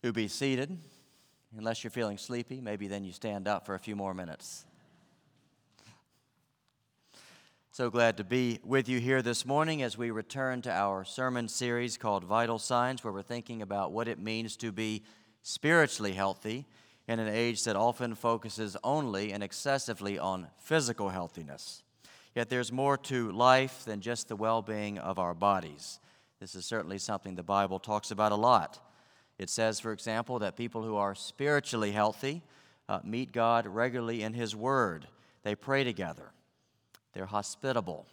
You be seated. Unless you're feeling sleepy, maybe then you stand up for a few more minutes. So glad to be with you here this morning as we return to our sermon series called Vital Signs, where we're thinking about what it means to be spiritually healthy in an age that often focuses only and excessively on physical healthiness. Yet there's more to life than just the well being of our bodies. This is certainly something the Bible talks about a lot. It says, for example, that people who are spiritually healthy uh, meet God regularly in His Word. They pray together. They're hospitable.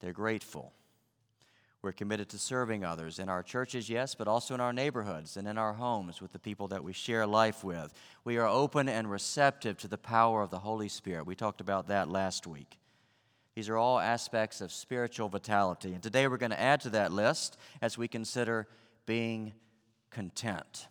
They're grateful. We're committed to serving others in our churches, yes, but also in our neighborhoods and in our homes with the people that we share life with. We are open and receptive to the power of the Holy Spirit. We talked about that last week. These are all aspects of spiritual vitality. And today we're going to add to that list as we consider being content.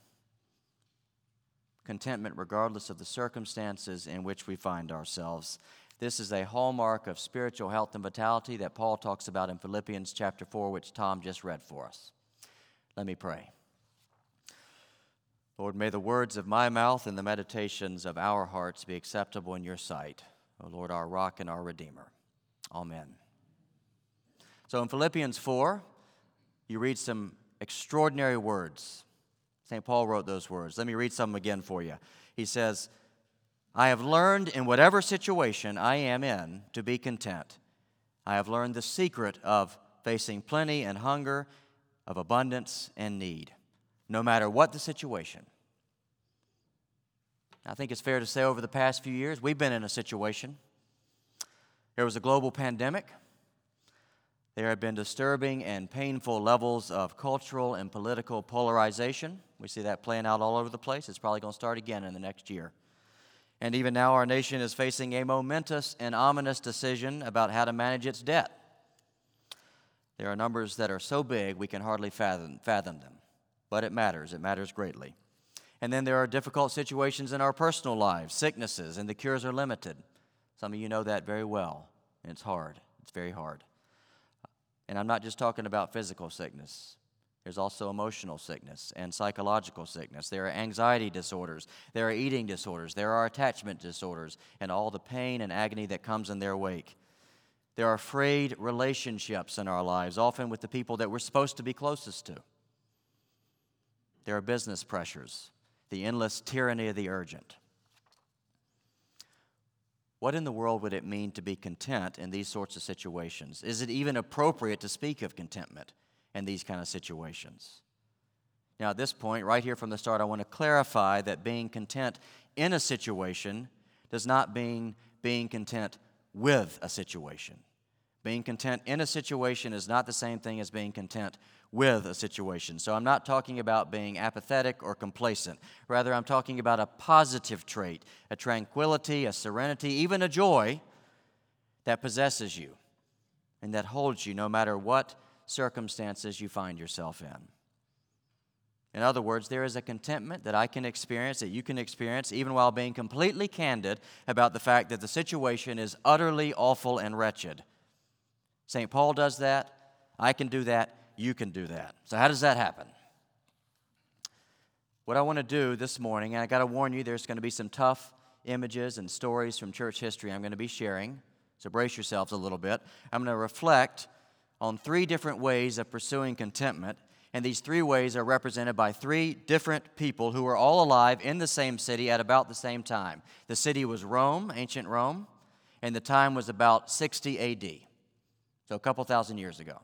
Contentment, regardless of the circumstances in which we find ourselves. This is a hallmark of spiritual health and vitality that Paul talks about in Philippians chapter 4, which Tom just read for us. Let me pray. Lord, may the words of my mouth and the meditations of our hearts be acceptable in your sight, O Lord, our rock and our redeemer. Amen. So in Philippians 4, you read some extraordinary words. St. Paul wrote those words. Let me read some again for you. He says, I have learned in whatever situation I am in to be content. I have learned the secret of facing plenty and hunger, of abundance and need, no matter what the situation. I think it's fair to say over the past few years, we've been in a situation. There was a global pandemic. There have been disturbing and painful levels of cultural and political polarization. We see that playing out all over the place. It's probably going to start again in the next year. And even now, our nation is facing a momentous and ominous decision about how to manage its debt. There are numbers that are so big we can hardly fathom, fathom them, but it matters. It matters greatly. And then there are difficult situations in our personal lives, sicknesses, and the cures are limited. Some of you know that very well. It's hard, it's very hard. And I'm not just talking about physical sickness. There's also emotional sickness and psychological sickness. There are anxiety disorders. There are eating disorders. There are attachment disorders and all the pain and agony that comes in their wake. There are frayed relationships in our lives, often with the people that we're supposed to be closest to. There are business pressures, the endless tyranny of the urgent. What in the world would it mean to be content in these sorts of situations? Is it even appropriate to speak of contentment in these kind of situations? Now, at this point, right here from the start, I want to clarify that being content in a situation does not mean being content with a situation. Being content in a situation is not the same thing as being content with a situation. So I'm not talking about being apathetic or complacent. Rather, I'm talking about a positive trait, a tranquility, a serenity, even a joy that possesses you and that holds you no matter what circumstances you find yourself in. In other words, there is a contentment that I can experience, that you can experience, even while being completely candid about the fact that the situation is utterly awful and wretched. St. Paul does that. I can do that you can do that. So, how does that happen? What I want to do this morning, and I got to warn you, there's going to be some tough images and stories from church history I'm going to be sharing. So, brace yourselves a little bit. I'm going to reflect on three different ways of pursuing contentment. And these three ways are represented by three different people who were all alive in the same city at about the same time. The city was Rome, ancient Rome, and the time was about 60 AD, so a couple thousand years ago.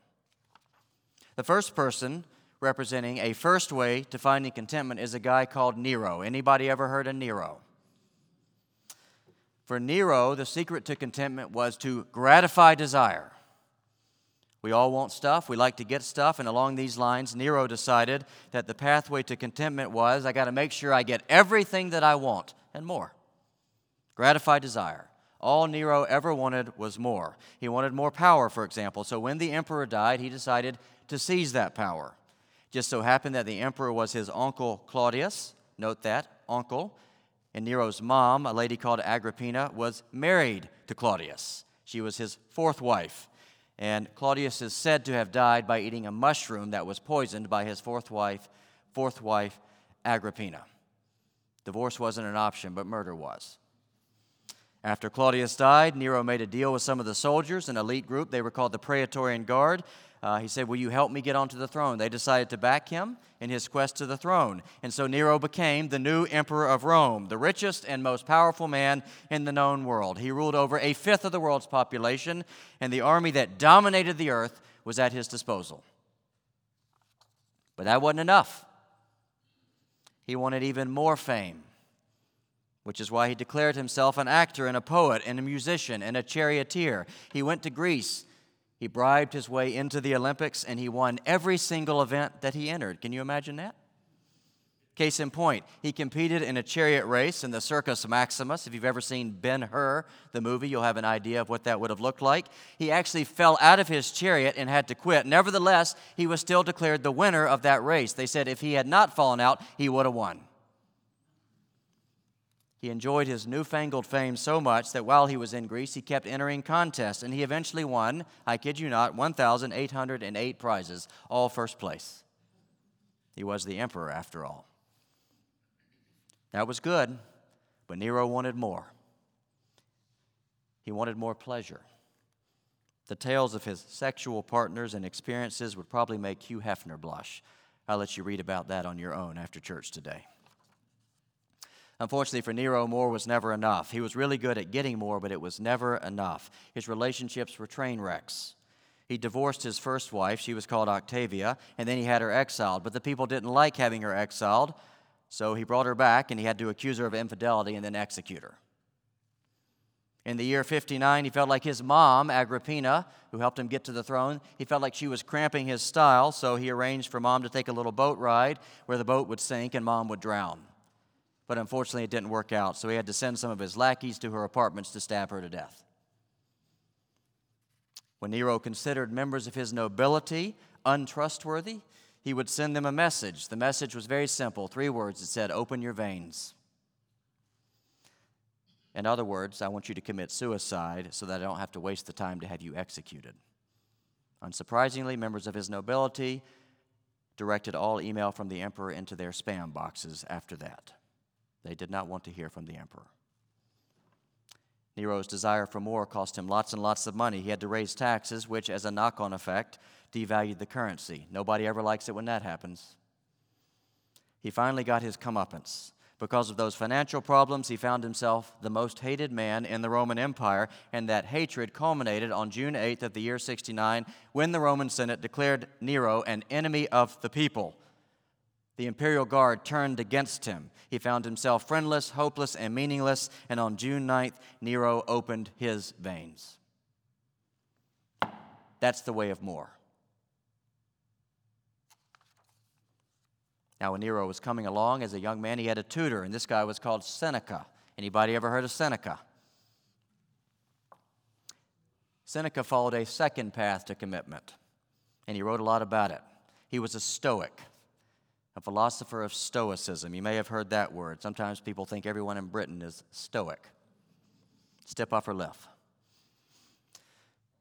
The first person representing a first way to finding contentment is a guy called Nero. Anybody ever heard of Nero? For Nero, the secret to contentment was to gratify desire. We all want stuff, we like to get stuff, and along these lines, Nero decided that the pathway to contentment was I got to make sure I get everything that I want and more. Gratify desire. All Nero ever wanted was more. He wanted more power, for example. So when the emperor died, he decided to seize that power. Just so happened that the emperor was his uncle Claudius. Note that, uncle. And Nero's mom, a lady called Agrippina, was married to Claudius. She was his fourth wife. And Claudius is said to have died by eating a mushroom that was poisoned by his fourth wife, fourth wife Agrippina. Divorce wasn't an option, but murder was. After Claudius died, Nero made a deal with some of the soldiers, an elite group. They were called the Praetorian Guard. Uh, he said, Will you help me get onto the throne? They decided to back him in his quest to the throne. And so Nero became the new emperor of Rome, the richest and most powerful man in the known world. He ruled over a fifth of the world's population, and the army that dominated the earth was at his disposal. But that wasn't enough. He wanted even more fame which is why he declared himself an actor and a poet and a musician and a charioteer. He went to Greece. He bribed his way into the Olympics and he won every single event that he entered. Can you imagine that? Case in point, he competed in a chariot race in the Circus Maximus. If you've ever seen Ben Hur, the movie, you'll have an idea of what that would have looked like. He actually fell out of his chariot and had to quit. Nevertheless, he was still declared the winner of that race. They said if he had not fallen out, he would have won. He enjoyed his newfangled fame so much that while he was in Greece, he kept entering contests, and he eventually won, I kid you not, 1,808 prizes, all first place. He was the emperor, after all. That was good, but Nero wanted more. He wanted more pleasure. The tales of his sexual partners and experiences would probably make Hugh Hefner blush. I'll let you read about that on your own after church today. Unfortunately for Nero, more was never enough. He was really good at getting more, but it was never enough. His relationships were train wrecks. He divorced his first wife, she was called Octavia, and then he had her exiled. But the people didn't like having her exiled, so he brought her back and he had to accuse her of infidelity and then execute her. In the year 59, he felt like his mom, Agrippina, who helped him get to the throne, he felt like she was cramping his style, so he arranged for mom to take a little boat ride where the boat would sink and mom would drown but unfortunately it didn't work out, so he had to send some of his lackeys to her apartments to stab her to death. When Nero considered members of his nobility untrustworthy, he would send them a message. The message was very simple three words it said, Open your veins. In other words, I want you to commit suicide so that I don't have to waste the time to have you executed. Unsurprisingly, members of his nobility directed all email from the emperor into their spam boxes after that. They did not want to hear from the emperor. Nero's desire for more cost him lots and lots of money. He had to raise taxes, which, as a knock on effect, devalued the currency. Nobody ever likes it when that happens. He finally got his comeuppance. Because of those financial problems, he found himself the most hated man in the Roman Empire, and that hatred culminated on June 8th of the year 69 when the Roman Senate declared Nero an enemy of the people the imperial guard turned against him. He found himself friendless, hopeless, and meaningless, and on June 9th, Nero opened his veins. That's the way of more. Now, when Nero was coming along as a young man, he had a tutor, and this guy was called Seneca. Anybody ever heard of Seneca? Seneca followed a second path to commitment, and he wrote a lot about it. He was a Stoic a philosopher of Stoicism. You may have heard that word. Sometimes people think everyone in Britain is Stoic. Step off or left.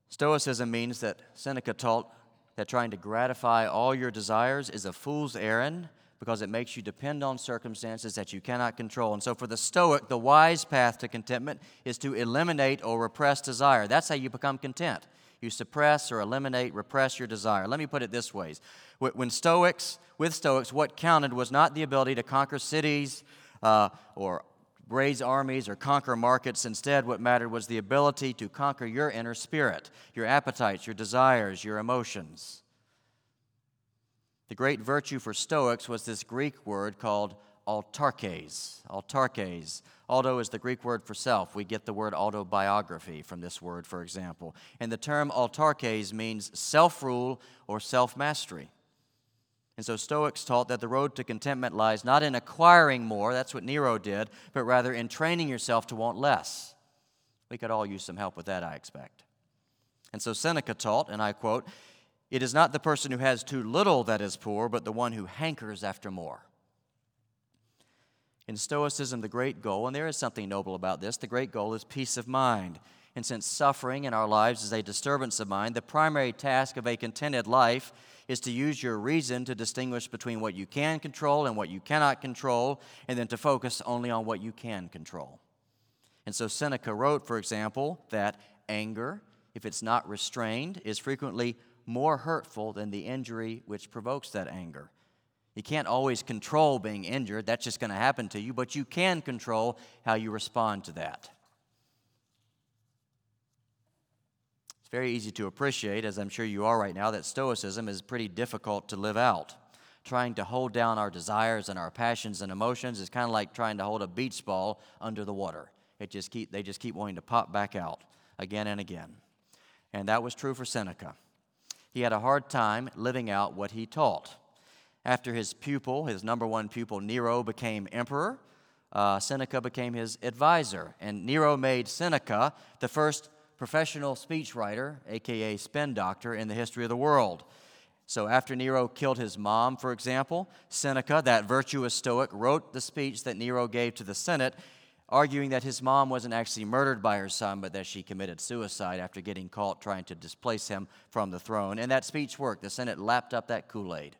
Stoicism means that Seneca taught that trying to gratify all your desires is a fool's errand because it makes you depend on circumstances that you cannot control. And so, for the Stoic, the wise path to contentment is to eliminate or repress desire. That's how you become content. You suppress or eliminate, repress your desire. Let me put it this way. When Stoics, with Stoics, what counted was not the ability to conquer cities uh, or raise armies or conquer markets. Instead, what mattered was the ability to conquer your inner spirit, your appetites, your desires, your emotions. The great virtue for Stoics was this Greek word called autarkes. Autarkes. Auto is the Greek word for self. We get the word autobiography from this word, for example. And the term autarkes means self rule or self mastery. And so Stoics taught that the road to contentment lies not in acquiring more, that's what Nero did, but rather in training yourself to want less. We could all use some help with that, I expect. And so Seneca taught, and I quote, It is not the person who has too little that is poor, but the one who hankers after more. In Stoicism, the great goal, and there is something noble about this, the great goal is peace of mind. And since suffering in our lives is a disturbance of mind, the primary task of a contented life is to use your reason to distinguish between what you can control and what you cannot control, and then to focus only on what you can control. And so Seneca wrote, for example, that anger, if it's not restrained, is frequently more hurtful than the injury which provokes that anger. You can't always control being injured, that's just going to happen to you, but you can control how you respond to that. It's very easy to appreciate, as I'm sure you are right now, that Stoicism is pretty difficult to live out. Trying to hold down our desires and our passions and emotions is kind of like trying to hold a beach ball under the water. It just keep, they just keep wanting to pop back out again and again. And that was true for Seneca. He had a hard time living out what he taught. After his pupil, his number one pupil, Nero, became emperor, uh, Seneca became his advisor. And Nero made Seneca the first professional speechwriter, aka spin doctor, in the history of the world. So, after Nero killed his mom, for example, Seneca, that virtuous Stoic, wrote the speech that Nero gave to the Senate, arguing that his mom wasn't actually murdered by her son, but that she committed suicide after getting caught trying to displace him from the throne. And that speech worked. The Senate lapped up that Kool Aid.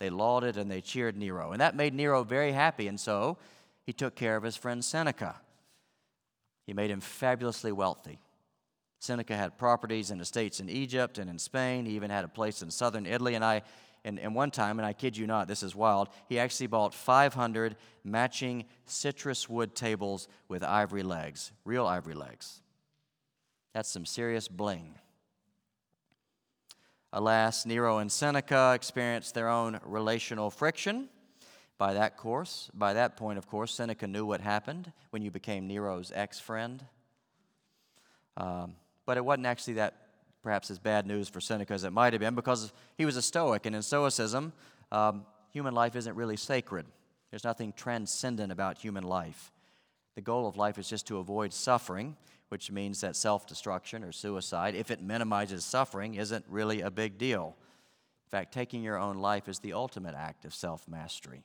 They lauded and they cheered Nero. And that made Nero very happy. And so he took care of his friend Seneca. He made him fabulously wealthy. Seneca had properties and estates in Egypt and in Spain. He even had a place in southern Italy. And I, and, and one time, and I kid you not, this is wild, he actually bought 500 matching citrus wood tables with ivory legs, real ivory legs. That's some serious bling. Alas, Nero and Seneca experienced their own relational friction. By that course, by that point, of course, Seneca knew what happened when you became Nero's ex-friend. Um, but it wasn't actually that perhaps as bad news for Seneca as it might have been because he was a Stoic, and in Stoicism, um, human life isn't really sacred. There's nothing transcendent about human life. The goal of life is just to avoid suffering, which means that self destruction or suicide, if it minimizes suffering, isn't really a big deal. In fact, taking your own life is the ultimate act of self mastery.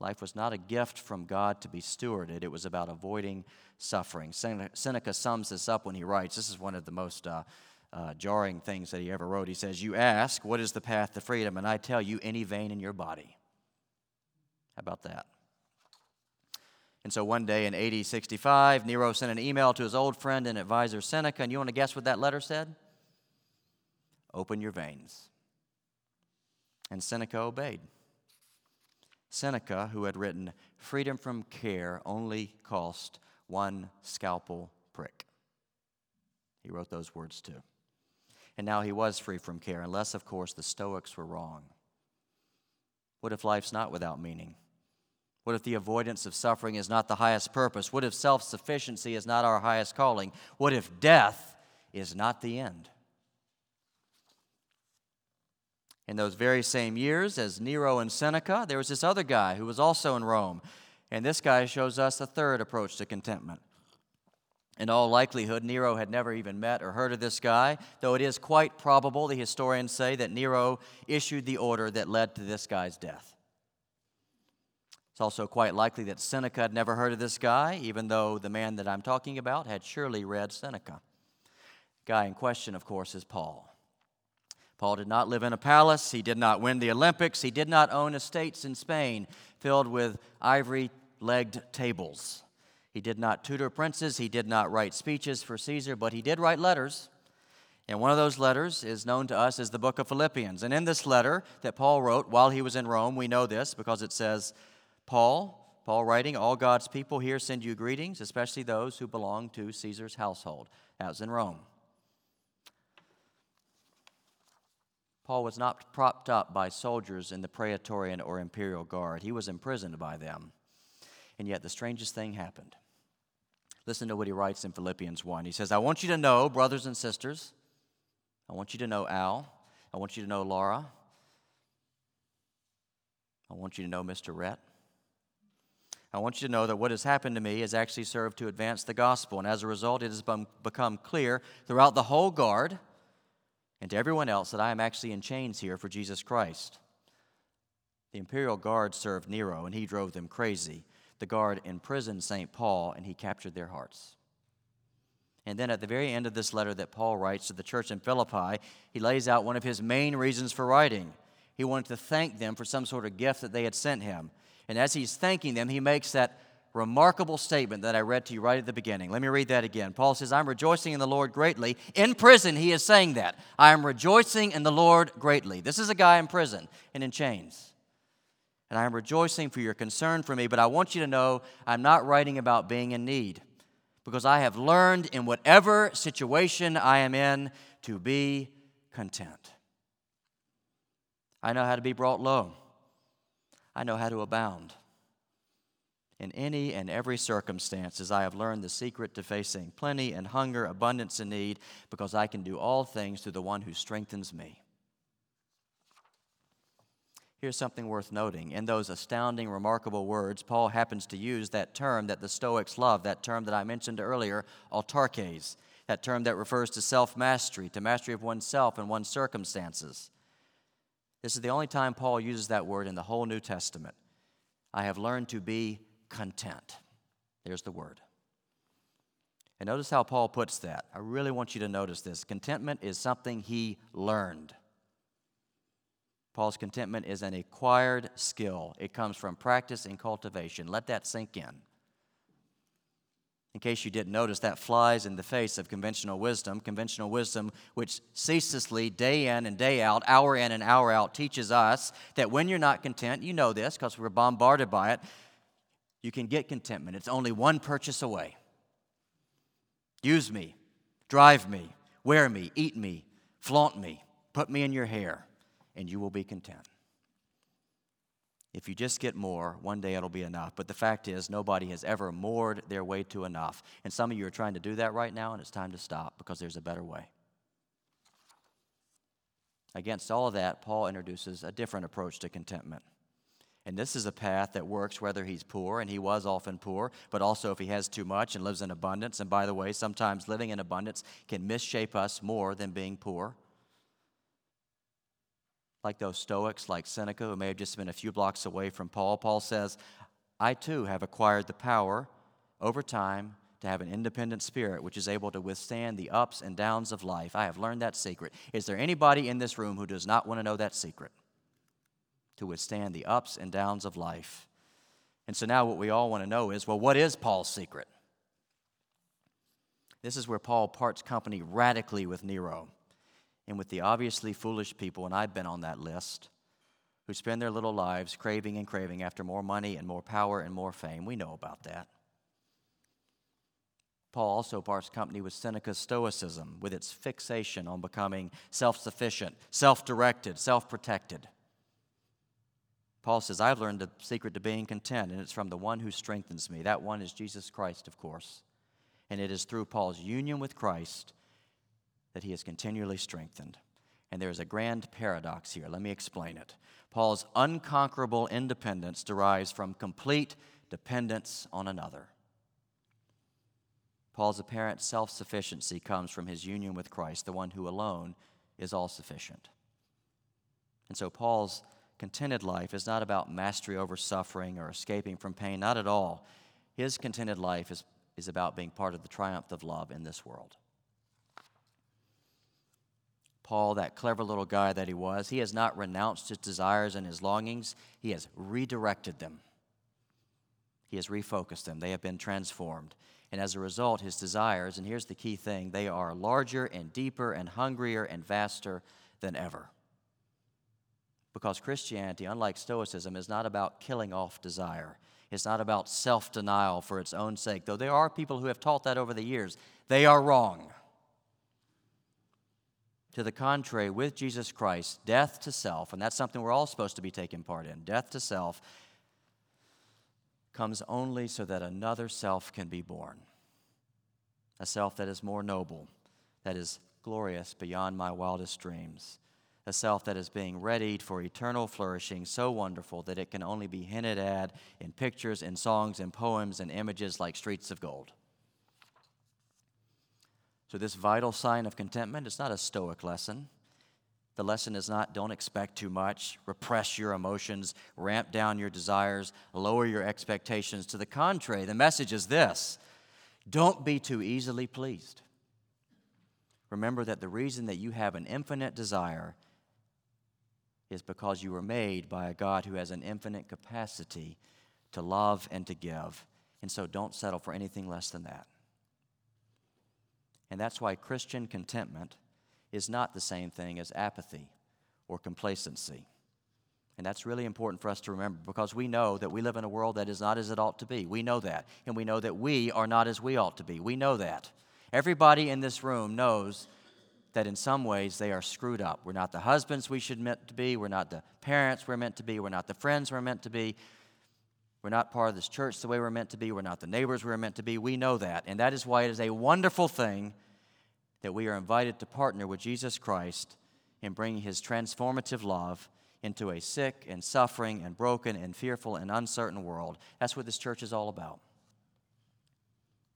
Life was not a gift from God to be stewarded, it was about avoiding suffering. Seneca sums this up when he writes this is one of the most uh, uh, jarring things that he ever wrote. He says, You ask, What is the path to freedom? And I tell you, any vein in your body. How about that? And so one day in AD 65, Nero sent an email to his old friend and advisor Seneca, and you want to guess what that letter said? Open your veins. And Seneca obeyed. Seneca, who had written, Freedom from care only cost one scalpel prick. He wrote those words too. And now he was free from care, unless, of course, the Stoics were wrong. What if life's not without meaning? What if the avoidance of suffering is not the highest purpose? What if self sufficiency is not our highest calling? What if death is not the end? In those very same years as Nero and Seneca, there was this other guy who was also in Rome. And this guy shows us a third approach to contentment. In all likelihood, Nero had never even met or heard of this guy, though it is quite probable, the historians say, that Nero issued the order that led to this guy's death. It's also quite likely that Seneca had never heard of this guy, even though the man that I'm talking about had surely read Seneca. The guy in question, of course, is Paul. Paul did not live in a palace. He did not win the Olympics. He did not own estates in Spain filled with ivory legged tables. He did not tutor princes. He did not write speeches for Caesar, but he did write letters. And one of those letters is known to us as the book of Philippians. And in this letter that Paul wrote while he was in Rome, we know this because it says, Paul, Paul writing, all God's people here send you greetings, especially those who belong to Caesar's household. Was in Rome. Paul was not propped up by soldiers in the Praetorian or Imperial Guard, he was imprisoned by them. And yet, the strangest thing happened. Listen to what he writes in Philippians 1. He says, I want you to know, brothers and sisters, I want you to know Al, I want you to know Laura, I want you to know Mr. Rhett. I want you to know that what has happened to me has actually served to advance the gospel. And as a result, it has become clear throughout the whole guard and to everyone else that I am actually in chains here for Jesus Christ. The imperial guard served Nero, and he drove them crazy. The guard imprisoned St. Paul, and he captured their hearts. And then at the very end of this letter that Paul writes to the church in Philippi, he lays out one of his main reasons for writing. He wanted to thank them for some sort of gift that they had sent him. And as he's thanking them, he makes that remarkable statement that I read to you right at the beginning. Let me read that again. Paul says, I'm rejoicing in the Lord greatly. In prison, he is saying that. I am rejoicing in the Lord greatly. This is a guy in prison and in chains. And I am rejoicing for your concern for me, but I want you to know I'm not writing about being in need because I have learned in whatever situation I am in to be content. I know how to be brought low, I know how to abound. In any and every circumstances, I have learned the secret to facing plenty and hunger, abundance and need, because I can do all things through the one who strengthens me. Here's something worth noting. In those astounding, remarkable words, Paul happens to use that term that the Stoics love, that term that I mentioned earlier, autarkes, that term that refers to self mastery, to mastery of oneself and one's circumstances. This is the only time Paul uses that word in the whole New Testament. I have learned to be content. There's the word. And notice how Paul puts that. I really want you to notice this. Contentment is something he learned. Paul's contentment is an acquired skill, it comes from practice and cultivation. Let that sink in. In case you didn't notice, that flies in the face of conventional wisdom. Conventional wisdom, which ceaselessly, day in and day out, hour in and hour out, teaches us that when you're not content, you know this because we're bombarded by it, you can get contentment. It's only one purchase away. Use me, drive me, wear me, eat me, flaunt me, put me in your hair and you will be content. If you just get more, one day it'll be enough. But the fact is, nobody has ever moored their way to enough. And some of you are trying to do that right now, and it's time to stop because there's a better way. Against all of that, Paul introduces a different approach to contentment. And this is a path that works whether he's poor, and he was often poor, but also if he has too much and lives in abundance. And by the way, sometimes living in abundance can misshape us more than being poor like those Stoics, like Seneca, who may have just been a few blocks away from Paul. Paul says, I too have acquired the power over time to have an independent spirit which is able to withstand the ups and downs of life. I have learned that secret. Is there anybody in this room who does not want to know that secret? To withstand the ups and downs of life. And so now what we all want to know is well, what is Paul's secret? This is where Paul parts company radically with Nero and with the obviously foolish people, and I've been on that list, who spend their little lives craving and craving after more money and more power and more fame. We know about that. Paul also parts company with Seneca's Stoicism, with its fixation on becoming self sufficient, self directed, self protected. Paul says, I've learned the secret to being content, and it's from the one who strengthens me. That one is Jesus Christ, of course. And it is through Paul's union with Christ that he is continually strengthened. And there is a grand paradox here. Let me explain it. Paul's unconquerable independence derives from complete dependence on another. Paul's apparent self sufficiency comes from his union with Christ, the one who alone is all sufficient. And so, Paul's contented life is not about mastery over suffering or escaping from pain, not at all. His contented life is, is about being part of the triumph of love in this world. Paul, that clever little guy that he was, he has not renounced his desires and his longings, he has redirected them. He has refocused them. They have been transformed. And as a result, his desires, and here's the key thing, they are larger and deeper and hungrier and vaster than ever. Because Christianity, unlike Stoicism, is not about killing off desire. It's not about self denial for its own sake, though there are people who have taught that over the years. They are wrong. To the contrary, with Jesus Christ, death to self, and that's something we're all supposed to be taking part in, death to self comes only so that another self can be born. A self that is more noble, that is glorious beyond my wildest dreams. A self that is being readied for eternal flourishing, so wonderful that it can only be hinted at in pictures, in songs, in poems, and images like streets of gold. So, this vital sign of contentment is not a stoic lesson. The lesson is not don't expect too much, repress your emotions, ramp down your desires, lower your expectations. To the contrary, the message is this don't be too easily pleased. remember that the reason that you have an infinite desire is because you were made by a God who has an infinite capacity to love and to give. And so don't settle for anything less than that. And that's why Christian contentment is not the same thing as apathy or complacency. And that's really important for us to remember because we know that we live in a world that is not as it ought to be. We know that. And we know that we are not as we ought to be. We know that. Everybody in this room knows that in some ways they are screwed up. We're not the husbands we should meant to be. We're not the parents we're meant to be. We're not the friends we're meant to be. We're not part of this church the way we're meant to be. We're not the neighbors we're meant to be. We know that. And that is why it is a wonderful thing that we are invited to partner with Jesus Christ in bringing his transformative love into a sick and suffering and broken and fearful and uncertain world. That's what this church is all about.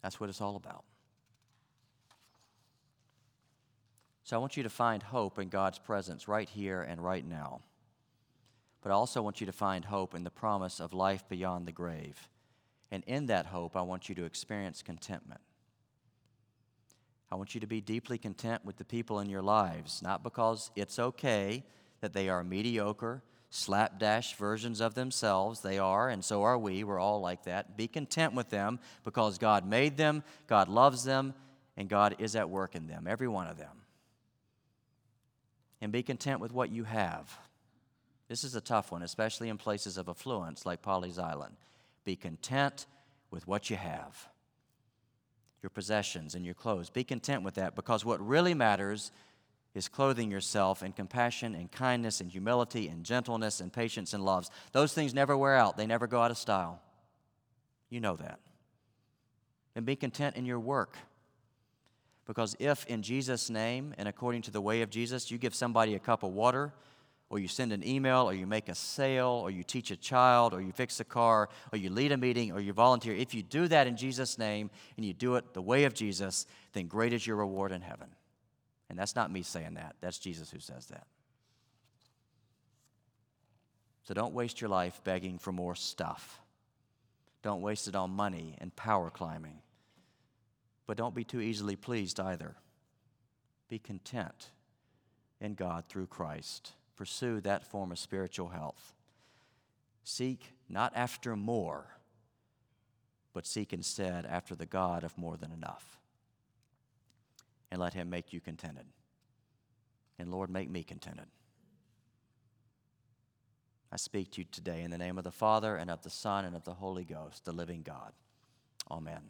That's what it's all about. So I want you to find hope in God's presence right here and right now. But I also want you to find hope in the promise of life beyond the grave. And in that hope, I want you to experience contentment. I want you to be deeply content with the people in your lives, not because it's okay that they are mediocre, slapdash versions of themselves. They are, and so are we. We're all like that. Be content with them because God made them, God loves them, and God is at work in them, every one of them. And be content with what you have. This is a tough one, especially in places of affluence like Pawleys Island. Be content with what you have your possessions and your clothes. Be content with that because what really matters is clothing yourself in compassion and kindness and humility and gentleness and patience and loves. Those things never wear out, they never go out of style. You know that. And be content in your work. Because if in Jesus' name and according to the way of Jesus, you give somebody a cup of water, or you send an email, or you make a sale, or you teach a child, or you fix a car, or you lead a meeting, or you volunteer, if you do that in Jesus' name and you do it the way of Jesus, then great is your reward in heaven. And that's not me saying that, that's Jesus who says that. So don't waste your life begging for more stuff. Don't waste it on money and power climbing. But don't be too easily pleased either. Be content in God through Christ. Pursue that form of spiritual health. Seek not after more, but seek instead after the God of more than enough and let Him make you contented. And Lord, make me contented. I speak to you today in the name of the Father, and of the Son, and of the Holy Ghost, the living God. Amen.